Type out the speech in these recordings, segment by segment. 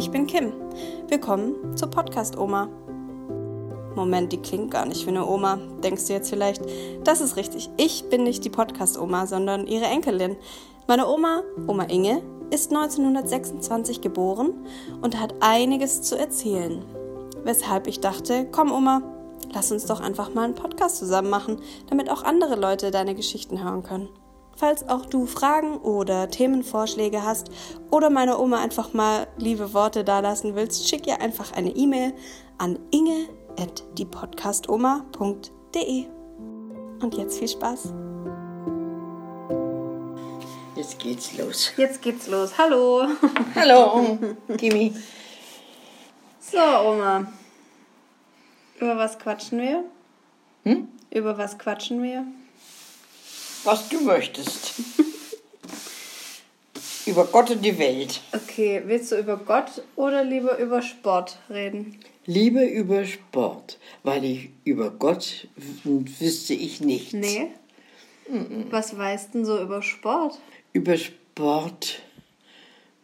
Ich bin Kim. Willkommen zur Podcast-Oma. Moment, die klingt gar nicht wie eine Oma. Denkst du jetzt vielleicht? Das ist richtig. Ich bin nicht die Podcast-Oma, sondern ihre Enkelin. Meine Oma, Oma Inge, ist 1926 geboren und hat einiges zu erzählen. Weshalb ich dachte, komm Oma, lass uns doch einfach mal einen Podcast zusammen machen, damit auch andere Leute deine Geschichten hören können. Falls auch du Fragen oder Themenvorschläge hast oder meiner Oma einfach mal liebe Worte dalassen willst, schick ihr einfach eine E-Mail an inge@diepodcastoma.de. Und jetzt viel Spaß. Jetzt geht's los. Jetzt geht's los. Hallo. Hallo, Kimi. So, Oma. Über was quatschen wir? Hm? Über was quatschen wir? Was du möchtest. Über Gott und die Welt. Okay, willst du über Gott oder lieber über Sport reden? Lieber über Sport, weil ich über Gott wüsste ich nichts. Nee. Was weißt denn so über Sport? Über Sport,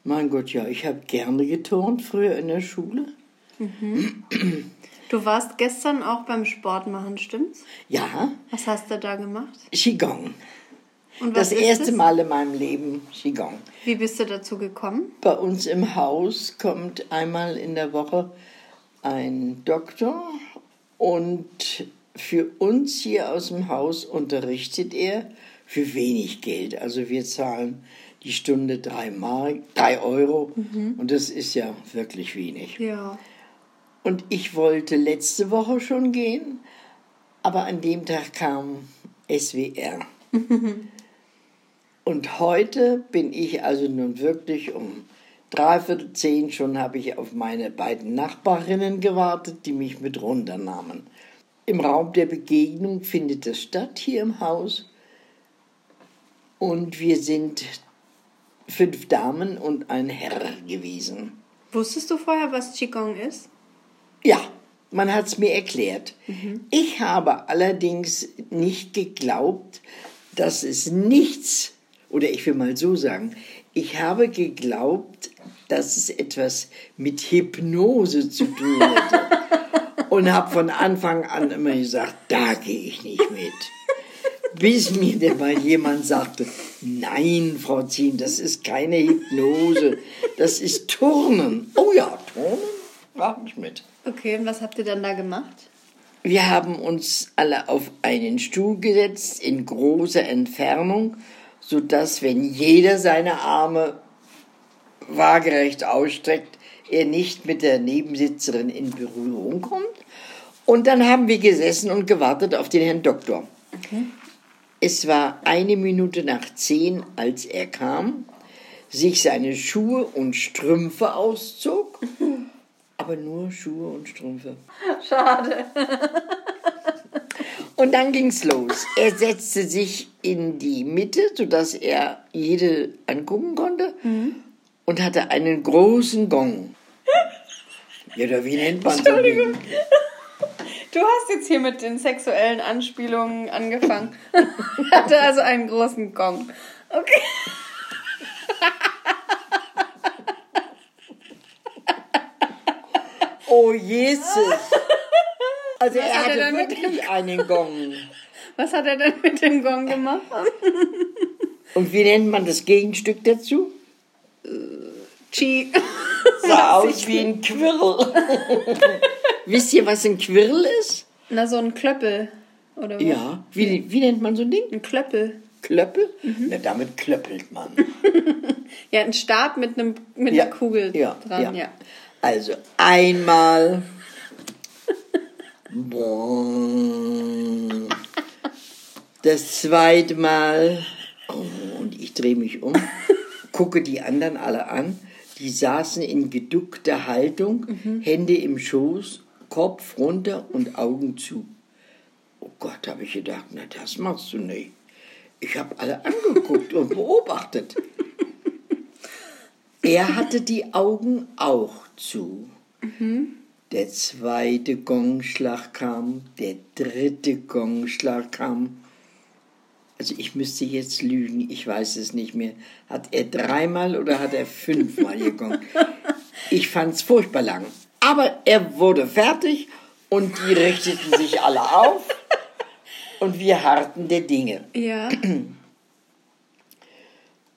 mein Gott, ja, ich habe gerne geturnt früher in der Schule. Du warst gestern auch beim Sport machen, stimmt's? Ja, Was hast du da gemacht? Qigong. Und Das erste es? Mal in meinem Leben Qigong. Wie bist du dazu gekommen? Bei uns im Haus kommt einmal in der Woche ein Doktor und für uns hier aus dem Haus unterrichtet er für wenig Geld. Also wir zahlen die Stunde drei, Mark, drei Euro und das ist ja wirklich wenig. Ja. Und ich wollte letzte Woche schon gehen, aber an dem Tag kam SWR. Und heute bin ich also nun wirklich um dreiviertel zehn schon habe ich auf meine beiden Nachbarinnen gewartet, die mich mit runternahmen. Im Raum der Begegnung findet das statt hier im Haus. Und wir sind fünf Damen und ein Herr gewesen. Wusstest du vorher, was Qigong ist? Ja, man hat es mir erklärt. Ich habe allerdings nicht geglaubt, dass es nichts, oder ich will mal so sagen, ich habe geglaubt, dass es etwas mit Hypnose zu tun hätte. Und habe von Anfang an immer gesagt, da gehe ich nicht mit. Bis mir denn mal jemand sagte, nein, Frau Zien, das ist keine Hypnose, das ist Turnen. Oh ja, Turnen mache ich mit. Okay, und was habt ihr dann da gemacht? Wir haben uns alle auf einen Stuhl gesetzt in großer Entfernung, sodass, wenn jeder seine Arme waagerecht ausstreckt, er nicht mit der Nebensitzerin in Berührung kommt. Und dann haben wir gesessen und gewartet auf den Herrn Doktor. Es war eine Minute nach zehn, als er kam, sich seine Schuhe und Strümpfe auszog, aber nur Schuhe und Strümpfe. Schade. Und dann ging's los. Er setzte sich in die Mitte, sodass er jede angucken konnte und hatte einen großen Gong. Ja, oder wie nennt man so ein Ding? Du hast jetzt hier mit den sexuellen Anspielungen angefangen. Hatte also einen großen Gong. Okay. Jesus! Also er hat er hatte mit wirklich einen Gong. Was hat er denn mit dem Gong gemacht? Und wie nennt man das Gegenstück dazu? Chi. Sah aus wie ein Quirl. Wisst ihr, was ein Quirl ist? Na, so ein Klöppel. Oder was? Ja. Wie, wie nennt man so ein Ding? Ein Klöppel. Klöppel? Na, damit klöppelt man. Ja, ein Stab mit, einem, mit Ja. einer Kugel Ja, dran. ja. Ja. Also einmal. Das zweite Mal. Oh, und ich drehe mich um, gucke die anderen alle an. Die saßen in geduckter Haltung, Hände im Schoß, Kopf runter und Augen zu. Oh Gott, habe ich gedacht, na das machst du nicht. Ich habe alle angeguckt und beobachtet. Er hatte die Augen auch zu. Der zweite Gongschlag kam, der dritte Gongschlag kam. Also ich müsste jetzt lügen, ich weiß es nicht mehr. Hat er dreimal oder hat er fünfmal gegongt? Ich fand es furchtbar lang. Aber er wurde fertig und die richteten sich alle auf und wir harrten der Dinge. Ja.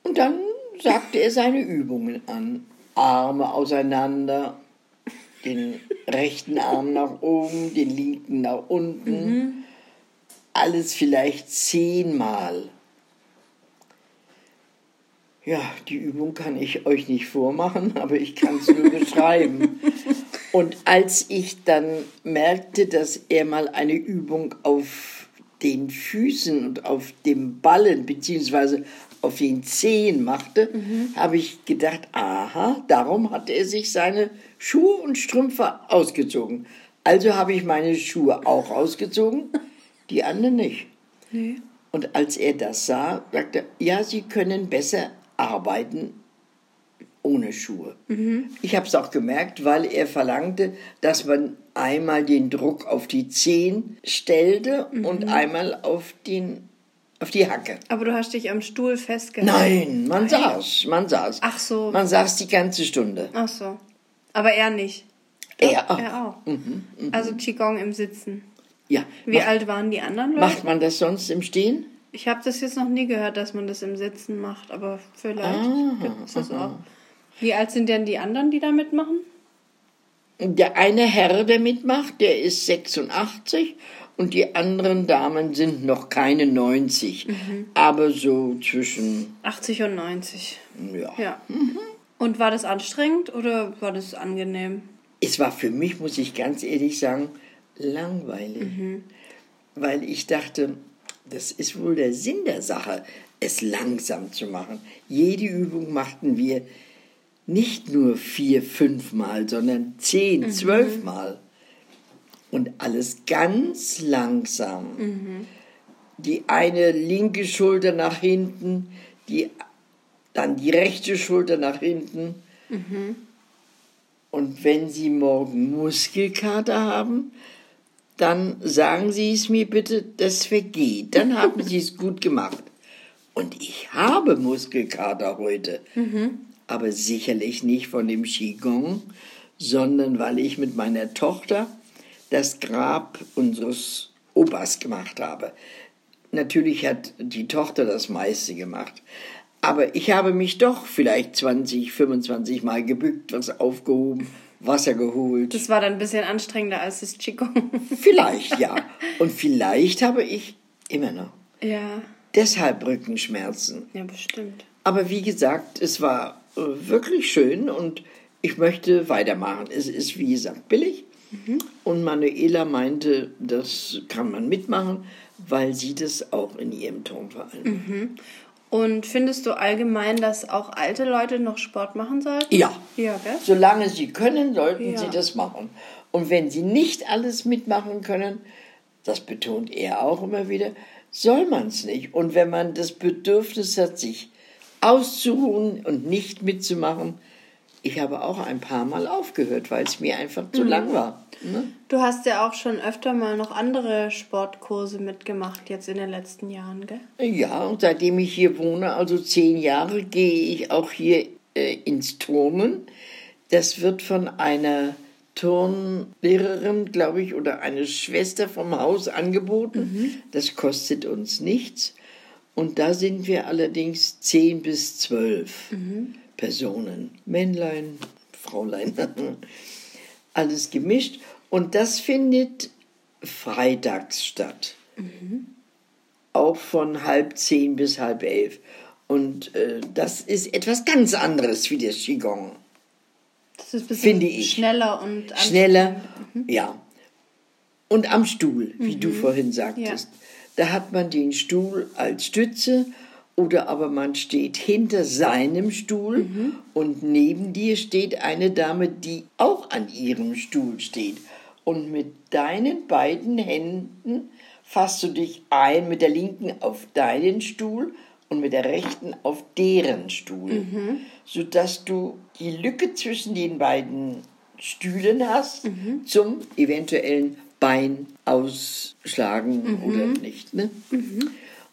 Und dann sagte er seine Übungen an. Arme auseinander, den rechten Arm nach oben, den linken nach unten. Alles vielleicht zehnmal. Ja, die Übung kann ich euch nicht vormachen, aber ich kann es nur beschreiben. Und als ich dann merkte, dass er mal eine Übung auf den Füßen und auf dem Ballen beziehungsweise auf den Zehen machte, habe ich gedacht, aha, darum hatte er sich seine Schuhe und Strümpfe ausgezogen. Also habe ich meine Schuhe auch ausgezogen, die anderen nicht. Und als er das sah, sagte er, ja, Sie können besser arbeiten ohne Schuhe. Ich habe es auch gemerkt, weil er verlangte, dass man einmal den Druck auf die Zehen stellte und einmal auf, den, auf die Hacke. Aber du hast dich am Stuhl festgehalten. Nein, man saß, man saß. Ach so. Man saß die ganze Stunde. Ach so. Aber er nicht. Er, Er auch. Also Qigong im Sitzen. ja. Wie Macht, alt waren die anderen Leute? macht man das sonst im Stehen? Ich habe das jetzt noch nie gehört, dass man das im Sitzen macht, aber vielleicht gibt es das auch. Wie alt sind denn die anderen, die da mitmachen? Der eine Herr, der mitmacht, der ist 86 und die anderen Damen sind noch keine 90, aber so zwischen, 80 und 90. ja. Ja. Und war das anstrengend oder war das angenehm? Es war für mich, muss ich ganz ehrlich sagen, langweilig, weil ich dachte, das ist wohl der Sinn der Sache, es langsam zu machen. Jede Übung machten wir nicht nur vier, fünfmal, sondern zehn, zwölfmal. Und alles ganz langsam. Die eine linke Schulter nach hinten, die, dann die rechte Schulter nach hinten. Und wenn Sie morgen Muskelkater haben, dann sagen Sie es mir bitte, das vergeht. Dann haben Sie es gut gemacht. Und ich habe Muskelkater heute. Aber sicherlich nicht von dem Qigong, sondern weil ich mit meiner Tochter das Grab unseres Opas gemacht habe. Natürlich hat die Tochter das meiste gemacht. Aber ich habe mich doch vielleicht 20, 25 Mal gebückt, was aufgehoben, Wasser geholt. Das war dann ein bisschen anstrengender als das Qigong. Vielleicht, ja. Und vielleicht habe ich immer noch ja, deshalb Rückenschmerzen. ja, bestimmt. Aber wie gesagt, es war äh, wirklich schön und ich möchte weitermachen. Es ist, wie gesagt, billig. Und Manuela meinte, das kann man mitmachen, weil sie das auch in ihrem Turnverein macht. Und findest du allgemein, dass auch alte Leute noch Sport machen sollten? Ja. Ja, gell? Solange sie können, sollten Ja. sie das machen. Und wenn sie nicht alles mitmachen können, das betont er auch immer wieder, soll man es nicht. Und wenn man das Bedürfnis hat, sich auszuruhen und nicht mitzumachen, ich habe auch ein paar Mal aufgehört, weil es mir einfach zu lang war. Ne? Du hast ja auch schon öfter mal noch andere Sportkurse mitgemacht, jetzt in den letzten Jahren, gell? Ja, und seitdem ich hier wohne, also zehn Jahre, gehe ich auch hier äh, ins Turnen. Das wird von einer Turnlehrerin, glaube ich, oder eine Schwester vom Haus angeboten. Das kostet uns nichts. Und da sind wir allerdings zehn bis zwölf Personen. Männlein, Fraulein, alles gemischt. Und das findet freitags statt auch von halb zehn bis halb elf. Und äh, das ist etwas ganz anderes wie das Qigong. Das ist ein bisschen Finde ich. schneller und Schneller, ja. Und am Stuhl, wie du vorhin sagtest. Da hat man den Stuhl als Stütze oder aber man steht hinter seinem Stuhl und neben dir steht eine Dame, die auch an ihrem Stuhl steht. Und mit deinen beiden Händen fasst du dich ein mit der linken auf deinen Stuhl und mit der rechten auf deren Stuhl, sodass du die Lücke zwischen den beiden Stühlen hast zum eventuellen Bein ausschlagen oder nicht. Ne?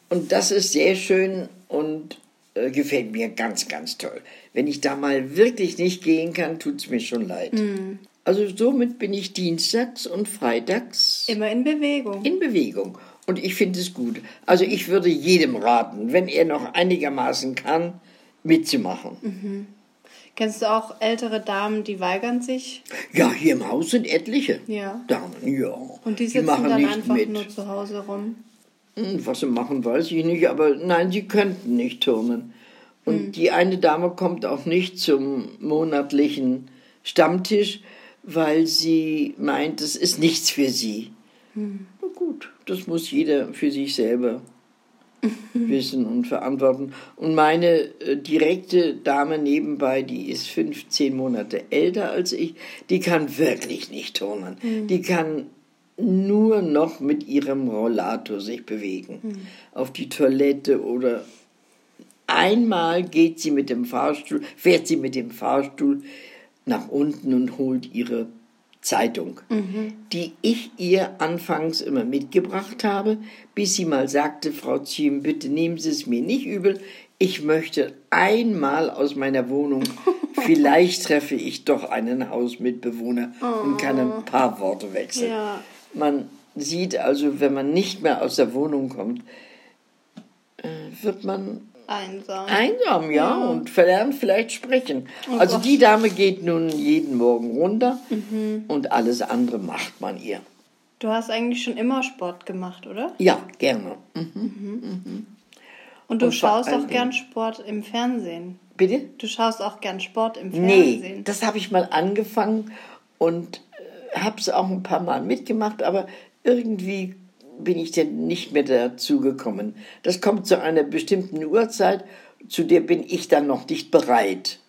Und das ist sehr schön und äh, gefällt mir ganz, ganz toll. Wenn ich da mal wirklich nicht gehen kann, tut es mir schon leid. Mhm. Also somit bin ich dienstags und freitags Immer in Bewegung. in Bewegung. Und ich finde es gut. Also ich würde jedem raten, wenn er noch einigermaßen kann, mitzumachen. Kennst du auch ältere Damen, die weigern sich? Ja, hier im Haus sind etliche Ja. Damen, ja. Und die sitzen machen dann einfach mit. nur zu Hause rum. Hm, Was sie machen, weiß ich nicht, aber nein, sie könnten nicht turnen. Und Hm. die eine Dame kommt auch nicht zum monatlichen Stammtisch, weil sie meint, es ist nichts für sie. Hm. Na gut, das muss jeder für sich selber wissen und verantworten. Und meine äh, direkte Dame nebenbei, die ist 15 Monate älter als ich, die kann wirklich nicht turnen. Die kann nur noch mit ihrem Rollator sich bewegen. Auf die Toilette oder einmal geht sie mit dem Fahrstuhl, fährt sie mit dem Fahrstuhl nach unten und holt ihre Zeitung, die ich ihr anfangs immer mitgebracht habe, bis sie mal sagte, Frau Ziem, bitte nehmen Sie es mir nicht übel, ich möchte einmal aus meiner Wohnung, vielleicht treffe ich doch einen Hausmitbewohner und kann ein paar Worte wechseln. Ja. Man sieht also, wenn man nicht mehr aus der Wohnung kommt, äh, wird man Einsam. einsam, ja, und verlernt vielleicht sprechen. Oh also Gott. die Dame geht nun jeden Morgen runter und alles andere macht man ihr. Du hast eigentlich schon immer Sport gemacht, oder? Ja, gerne. Mhm. Und du Und schaust auch gern Sport im Fernsehen. Bitte? Du schaust auch gern Sport im Nee, Fernsehen. das habe ich mal angefangen und habe es auch ein paar Mal mitgemacht, aber irgendwie bin ich denn nicht mehr dazu gekommen. Das kommt zu einer bestimmten Uhrzeit, zu der bin ich dann noch nicht bereit.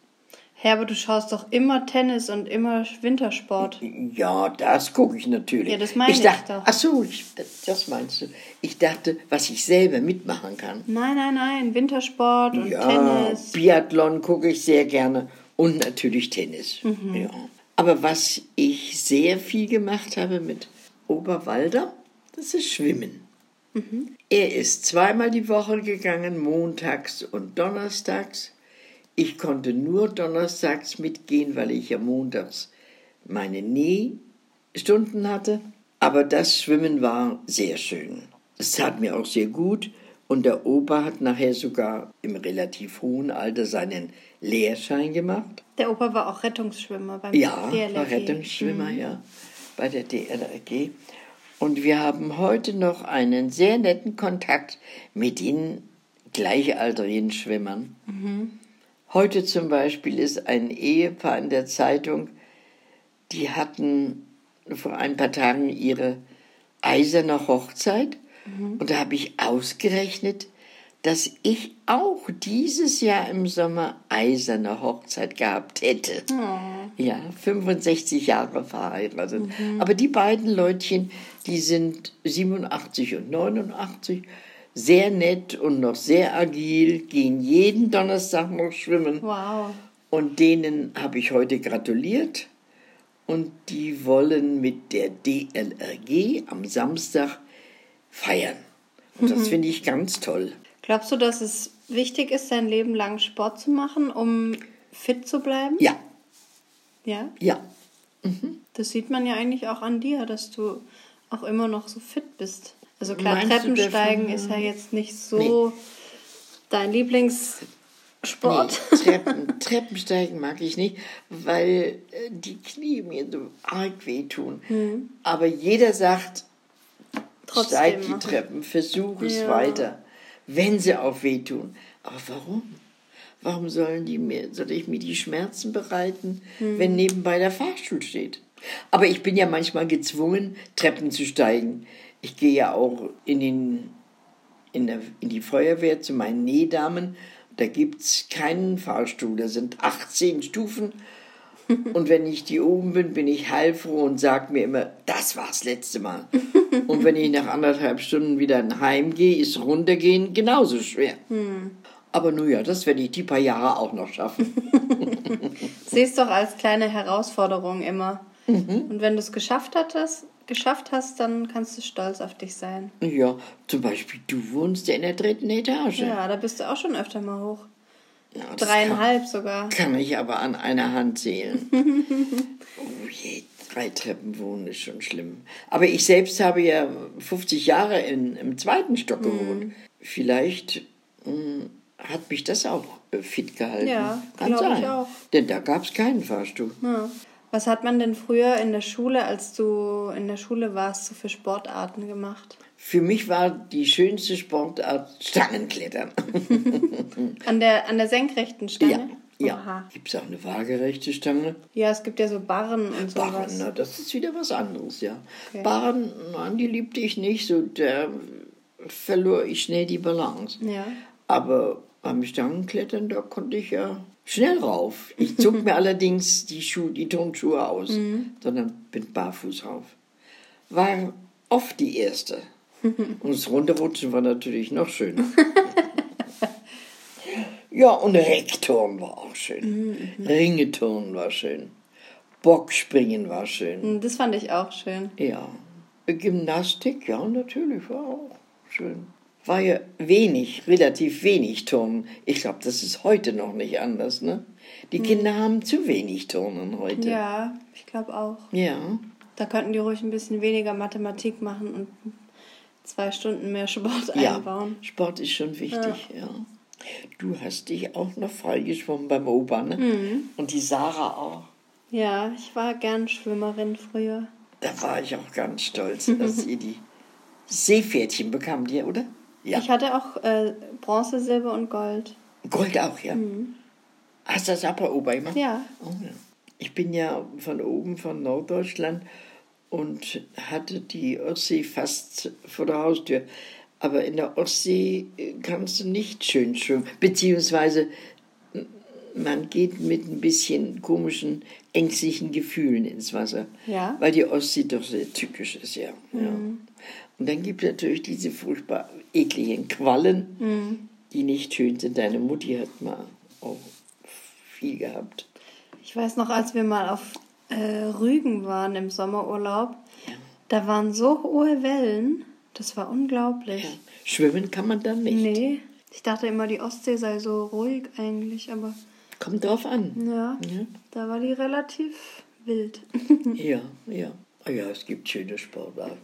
Hä, aber du schaust doch immer Tennis und immer Wintersport. Ja, das gucke ich natürlich. Ja, das meine ich dachte, doch. Ach so, ich, das meinst du. Ich dachte, was ich selber mitmachen kann. Nein, nein, nein. Wintersport und Ja, Tennis. Biathlon gucke ich sehr gerne und natürlich Tennis. Mhm. Ja. Aber was ich sehr viel gemacht habe mit Oberwalder, das ist Schwimmen. Mhm. Er ist zweimal die Woche gegangen, montags und donnerstags. Ich konnte nur donnerstags mitgehen, weil ich ja montags meine Nähstunden hatte. Aber das Schwimmen war sehr schön. Es tat mir auch sehr gut. Und der Opa hat nachher sogar im relativ hohen Alter seinen Lehrschein gemacht. Der Opa war auch Rettungsschwimmer beim Ja, DLRG. war Rettungsschwimmer, ja, bei der DLRG. Und wir haben heute noch einen sehr netten Kontakt mit den gleichaltrigen Schwimmern. Heute zum Beispiel ist ein Ehepaar in der Zeitung, die hatten vor ein paar Tagen ihre eiserne Hochzeit. Und da habe ich ausgerechnet, dass ich auch dieses Jahr im Sommer eiserne Hochzeit gehabt hätte. Ja, 65 Jahre verheiratet. Aber die beiden Leutchen, die sind 87 und 89, sehr nett und noch sehr agil, gehen jeden Donnerstag noch schwimmen. Wow. Und denen habe ich heute gratuliert. Und die wollen mit der DLRG am Samstag feiern. Und das finde ich ganz toll. Glaubst du, dass es wichtig ist, sein Leben lang Sport zu machen, um fit zu bleiben? Ja, Ja. ja. Das sieht man ja eigentlich auch an dir, dass du auch immer noch so fit bist. Also klar, Meinst Treppensteigen ist ja jetzt nicht so dein Lieblingssport. Nee, Treppen, Treppensteigen mag ich nicht, weil äh, die Knie mir so arg wehtun. Aber jeder sagt, Trotzdem steig die machen. Treppen, versuch es Ja. weiter, wenn sie auch wehtun. Aber warum? Warum sollen die mir, soll ich mir die Schmerzen bereiten, wenn nebenbei der Fahrstuhl steht? Aber ich bin ja manchmal gezwungen, Treppen zu steigen. Ich gehe ja auch in, den, in, der, in die Feuerwehr zu meinen Nähdamen. Da gibt es keinen Fahrstuhl. Da sind 18 Stufen. Und wenn ich die oben bin, bin ich heilfroh und sage mir immer, das war das letzte Mal. Und wenn ich nach anderthalb Stunden wieder heimgehe, ist runtergehen genauso schwer. Aber nun ja, das werde ich die paar Jahre auch noch schaffen. Siehst doch als kleine Herausforderung immer. Mhm. Und wenn du es geschafft hattest, geschafft hast, dann kannst du stolz auf dich sein. Ja, zum Beispiel, du wohnst ja in der dritten Etage. Ja, da bist du auch schon öfter mal hoch. Das Dreieinhalb sogar. Kann ich aber an einer Hand zählen. oh je, drei Treppen wohnen ist schon schlimm. Aber ich selbst habe ja 50 Jahre in, im zweiten Stock gewohnt. Vielleicht mh, hat mich das auch äh, fit gehalten. Ja, Kann glaub ich sein. auch. Denn da gab es keinen Fahrstuhl. Ja. Was hat man denn früher in der Schule, als du in der Schule warst, so für Sportarten gemacht? Für mich war die schönste Sportart Stangenklettern. An der, an der senkrechten Stange? ja, ja. Gibt es auch eine waagerechte Stange? Ja, es gibt ja so Barren und sowas. Barren, na, das ist wieder was anderes, ja. Okay. Barren, nein, die liebte ich nicht, so da verlor ich schnell die Balance. Ja. Aber beim Stangenklettern, da konnte ich ja schnell rauf. Ich zog mir allerdings die, Schuhe, die Turnschuhe aus, sondern bin barfuß rauf. War oft die erste. Und das Runterrutschen war natürlich noch schöner. ja, und Reckturnen war auch schön. Ringeturnen war schön. Bockspringen war schön. Hm, Das fand ich auch schön. Ja. Gymnastik, ja, natürlich, war auch schön. War ja wenig, relativ wenig Turnen. Ich glaube, das ist heute noch nicht anders, ne? Die Kinder haben zu wenig Turnen heute. Ja, ich glaube auch. Ja. Da könnten die ruhig ein bisschen weniger Mathematik machen und zwei Stunden mehr Sport Ja, einbauen. Sport ist schon wichtig, ja. Du hast dich auch noch freigeschwommen beim Opa, ne? Mhm. Und die Sarah auch. Ja, ich war gern Schwimmerin früher. Da war ich auch ganz stolz, dass ihr die Seepferdchen bekamt, ihr, oder? Ja. Ich hatte auch äh, Bronze, Silber und Gold. Gold auch, ja. Hast du das auch bei Opa gemacht? Mhm. Ja. Oh, ja. Ich bin ja von oben, von Norddeutschland und hatte die Ostsee fast vor der Haustür. Aber in der Ostsee äh, kannst du nicht schön schwimmen. Beziehungsweise man geht mit ein bisschen komischen, ängstlichen Gefühlen ins Wasser. Ja. Weil die Ostsee doch sehr tückisch ist, ja. ja. Und dann gibt es natürlich diese furchtbar ekligen Quallen, die nicht schön sind. Deine Mutti hat mal auch viel gehabt. Ich weiß noch, als wir mal auf äh, Rügen waren im Sommerurlaub, da waren so hohe Wellen, das war unglaublich. Schwimmen kann man dann nicht. Nee, ich dachte immer, die Ostsee sei so ruhig eigentlich, aber Kommt drauf an. ja, Ja. da war die relativ wild. Ja, ja. Ah ja, es gibt schöne Sportarten.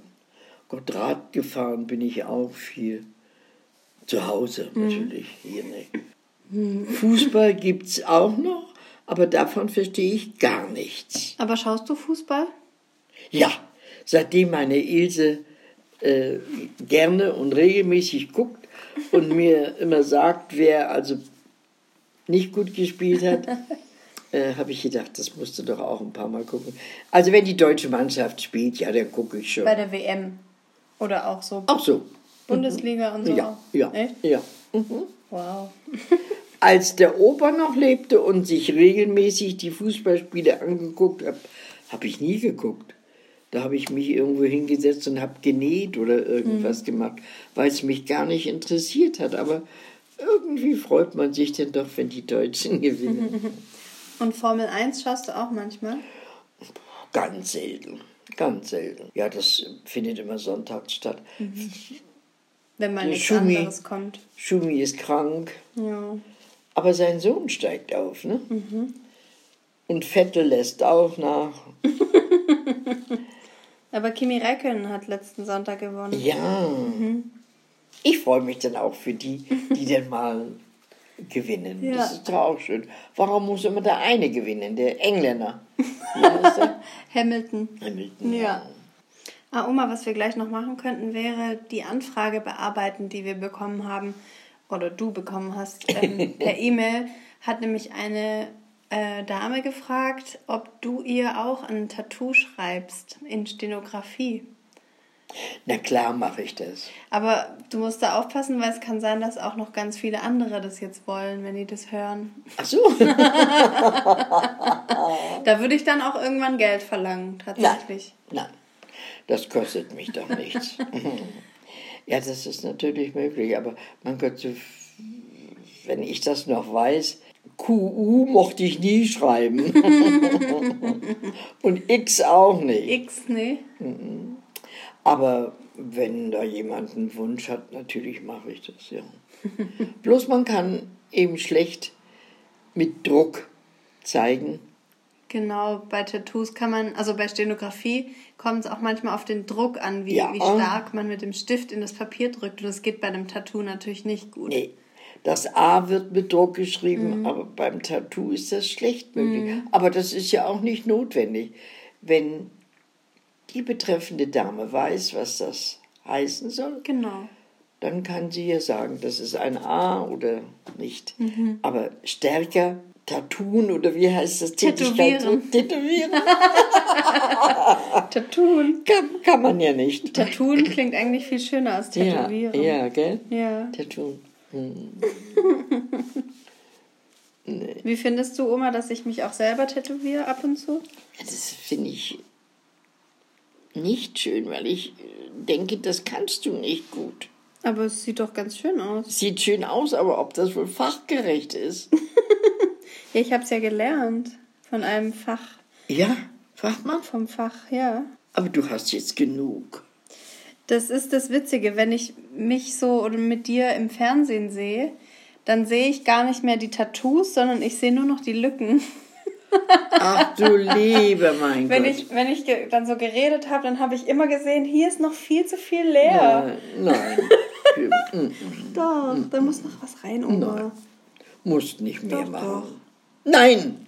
Gott, Rad gefahren bin ich auch viel. Zu Hause natürlich, hier nicht. Fußball gibt es auch noch, aber davon verstehe ich gar nichts. Aber schaust du Fußball? Ja, seitdem meine Ilse äh, gerne und regelmäßig guckt und mir immer sagt, wer also nicht gut gespielt hat, äh, habe ich gedacht, das musst du doch auch ein paar Mal gucken. Also wenn die deutsche Mannschaft spielt, ja, dann gucke ich schon. Bei der WM. Oder auch so Auch so. Bundesliga und so. Ja, ja, Echt? ja. Wow. Als der Opa noch lebte und sich regelmäßig die Fußballspiele angeguckt hat, habe ich nie geguckt. Da habe ich mich irgendwo hingesetzt und habe genäht oder irgendwas gemacht, weil es mich gar nicht interessiert hat. Aber irgendwie freut man sich denn doch, wenn die Deutschen gewinnen. Und Formel 1 schaust du auch manchmal? Ganz selten. Ganz selten. Ja, das findet immer sonntags statt. Wenn mal nichts Schumi. anderes kommt. Schumi ist krank. Ja. Aber sein Sohn steigt auf, ne? Und Vettel lässt auch nach. Aber Kimi Räikkönen hat letzten Sonntag gewonnen. Ja. Ich freue mich dann auch für die, die dann mal gewinnen. Ja. Das ist doch auch schön. Warum muss immer der eine gewinnen, der Engländer? Der? Hamilton. Hamilton. Ja. Ah, Oma, was wir gleich noch machen könnten, wäre die Anfrage bearbeiten, die wir bekommen haben, oder du bekommen hast, ähm, per E-Mail. Hat nämlich eine äh, Dame gefragt, ob du ihr auch ein Tattoo schreibst in Stenografie. Na klar mache ich das. Aber du musst da aufpassen, weil es kann sein, dass auch noch ganz viele andere das jetzt wollen, wenn die das hören. Ach so. Da würde ich dann auch irgendwann Geld verlangen, tatsächlich. Nein, das kostet mich doch nichts. ja, das ist natürlich möglich, aber man könnte, wenn ich das noch weiß, QU mochte ich nie schreiben. Und X auch nicht. X, nee. Aber wenn da jemand einen Wunsch hat, natürlich mache ich das, ja. Bloß man kann eben schlecht mit Druck zeigen. Genau, bei Tattoos kann man, also bei Stenografie kommt es auch manchmal auf den Druck an, wie, Ja. wie stark man mit dem Stift in das Papier drückt. Und das geht bei einem Tattoo natürlich nicht gut. Nee. Das A wird mit Druck geschrieben, aber beim Tattoo ist das schlecht möglich. Aber das ist ja auch nicht notwendig. Wenn die betreffende Dame weiß, was das heißen soll, Genau. Dann kann sie ja sagen, das ist ein A oder nicht. Aber stärker Tattooen oder wie heißt das? Tätowieren. Tätowieren Tattooen. kann, kann man ja nicht. Tattooen klingt eigentlich viel schöner als Ja, Tätowieren. ja, gell? Ja. Tattoo. Wie findest du, Oma, dass ich mich auch selber tätowiere ab und zu? Das finde ich nicht schön, weil ich denke, das kannst du nicht gut. Aber es sieht doch ganz schön aus. Sieht schön aus, aber ob das wohl fachgerecht ist? Ja, ich habe es ja gelernt. Von einem Fach. Ja, Fachmann. Vom Fach, ja. Aber du hast jetzt genug. Das ist das Witzige, wenn ich mich so oder mit dir im Fernsehen sehe, dann sehe ich gar nicht mehr die Tattoos, sondern ich sehe nur noch die Lücken. Ach du lieber mein Wenn Gott. ich, wenn ich dann so geredet habe, dann habe ich immer gesehen, hier ist noch viel zu viel leer. Nein, nein. Doch, da muss noch was rein, Oma. Musst nicht mehr Doch, machen. Nein!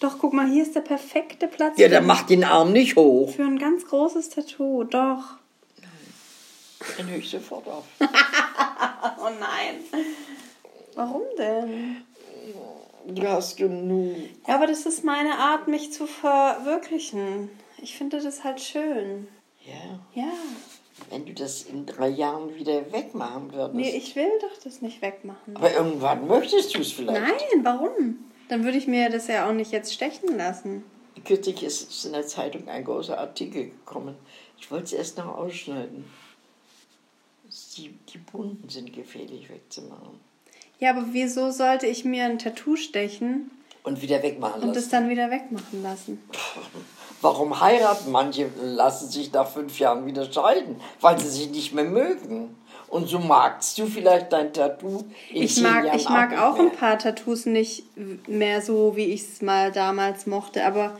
Doch, guck mal, hier ist der perfekte Platz Ja, für, dann mach den Arm nicht hoch. für ein ganz großes Tattoo. Doch. Dann höre ich sofort auf. Oh nein. Warum denn? Du hast genug. Ja, aber das ist meine Art, mich zu verwirklichen. Ich finde das halt schön. Ja, Ja. wenn du das in drei Jahren wieder wegmachen würdest. Nee, ich will doch das nicht wegmachen. Aber irgendwann möchtest du es vielleicht. Nein, warum? Dann würde ich mir das ja auch nicht jetzt stechen lassen. Kürzlich ist in der Zeitung ein großer Artikel gekommen. Ich wollte es erst noch ausschneiden. Die, die bunten sind gefährlich wegzumachen. Ja, aber wieso sollte ich mir ein Tattoo stechen Und wieder wegmachen und das lassen. dann wieder wegmachen lassen? Warum heiraten manche, lassen sich nach fünf Jahren wieder scheiden? Weil sie sich nicht mehr mögen. Und so magst du vielleicht dein Tattoo in Ich zehn mag, Jahren ich mag auch mehr. ein paar Tattoos nicht mehr so, wie ich es mal damals mochte, aber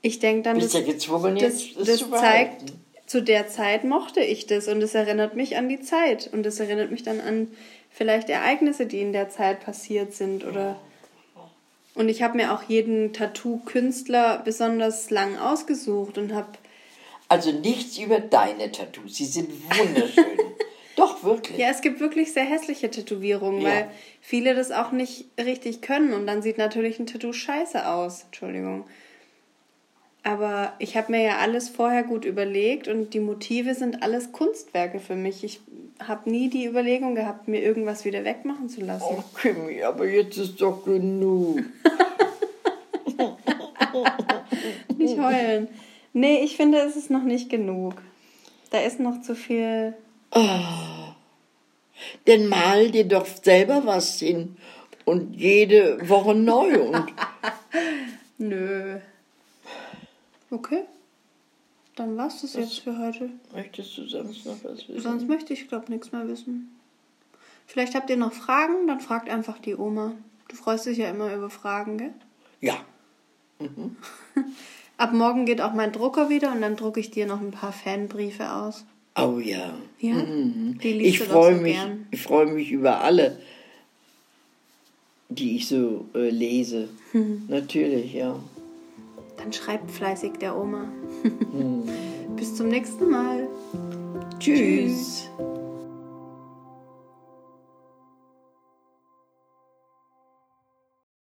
ich denke dann, Bist das, ja gezwungen, das, jetzt es das zu zeigt, zu der Zeit mochte ich das und es erinnert mich an die Zeit und es erinnert mich dann an vielleicht Ereignisse, die in der Zeit passiert sind oder und ich habe mir auch jeden Tattoo-Künstler besonders lang ausgesucht und habe Also nichts über deine Tattoos. Sie sind wunderschön. Doch, wirklich. Ja, es gibt wirklich sehr hässliche Tätowierungen, Ja. weil viele das auch nicht richtig können und dann sieht natürlich ein Tattoo scheiße aus. Entschuldigung. Aber ich habe mir ja alles vorher gut überlegt und die Motive sind alles Kunstwerke für mich. Ich habe nie die Überlegung gehabt, mir irgendwas wieder wegmachen zu lassen. Oh, Kimi, aber jetzt ist doch genug. Nicht heulen. Nee, ich finde, es ist noch nicht genug. Da ist noch zu viel. Denn mal dir doch selber was hin. Und jede Woche neu. Und Nö. Okay. Dann war's das jetzt für heute. möchtest du sonst noch was wissen? Sonst möchte ich, glaube nichts mehr wissen. Vielleicht habt ihr noch Fragen, dann fragt einfach die Oma. Du freust dich ja immer über Fragen, gell? Ja. Ab morgen geht auch mein Drucker wieder und dann drucke ich dir noch ein paar Fanbriefe aus. Oh ja. Ja? Mhm. Die liest Ich freue so mich, gern. ich freue mich über alle, die ich so äh, lese. Mhm. Natürlich, ja. Dann schreibt fleißig der Oma. Bis zum nächsten Mal. Tschüss. Tschüss.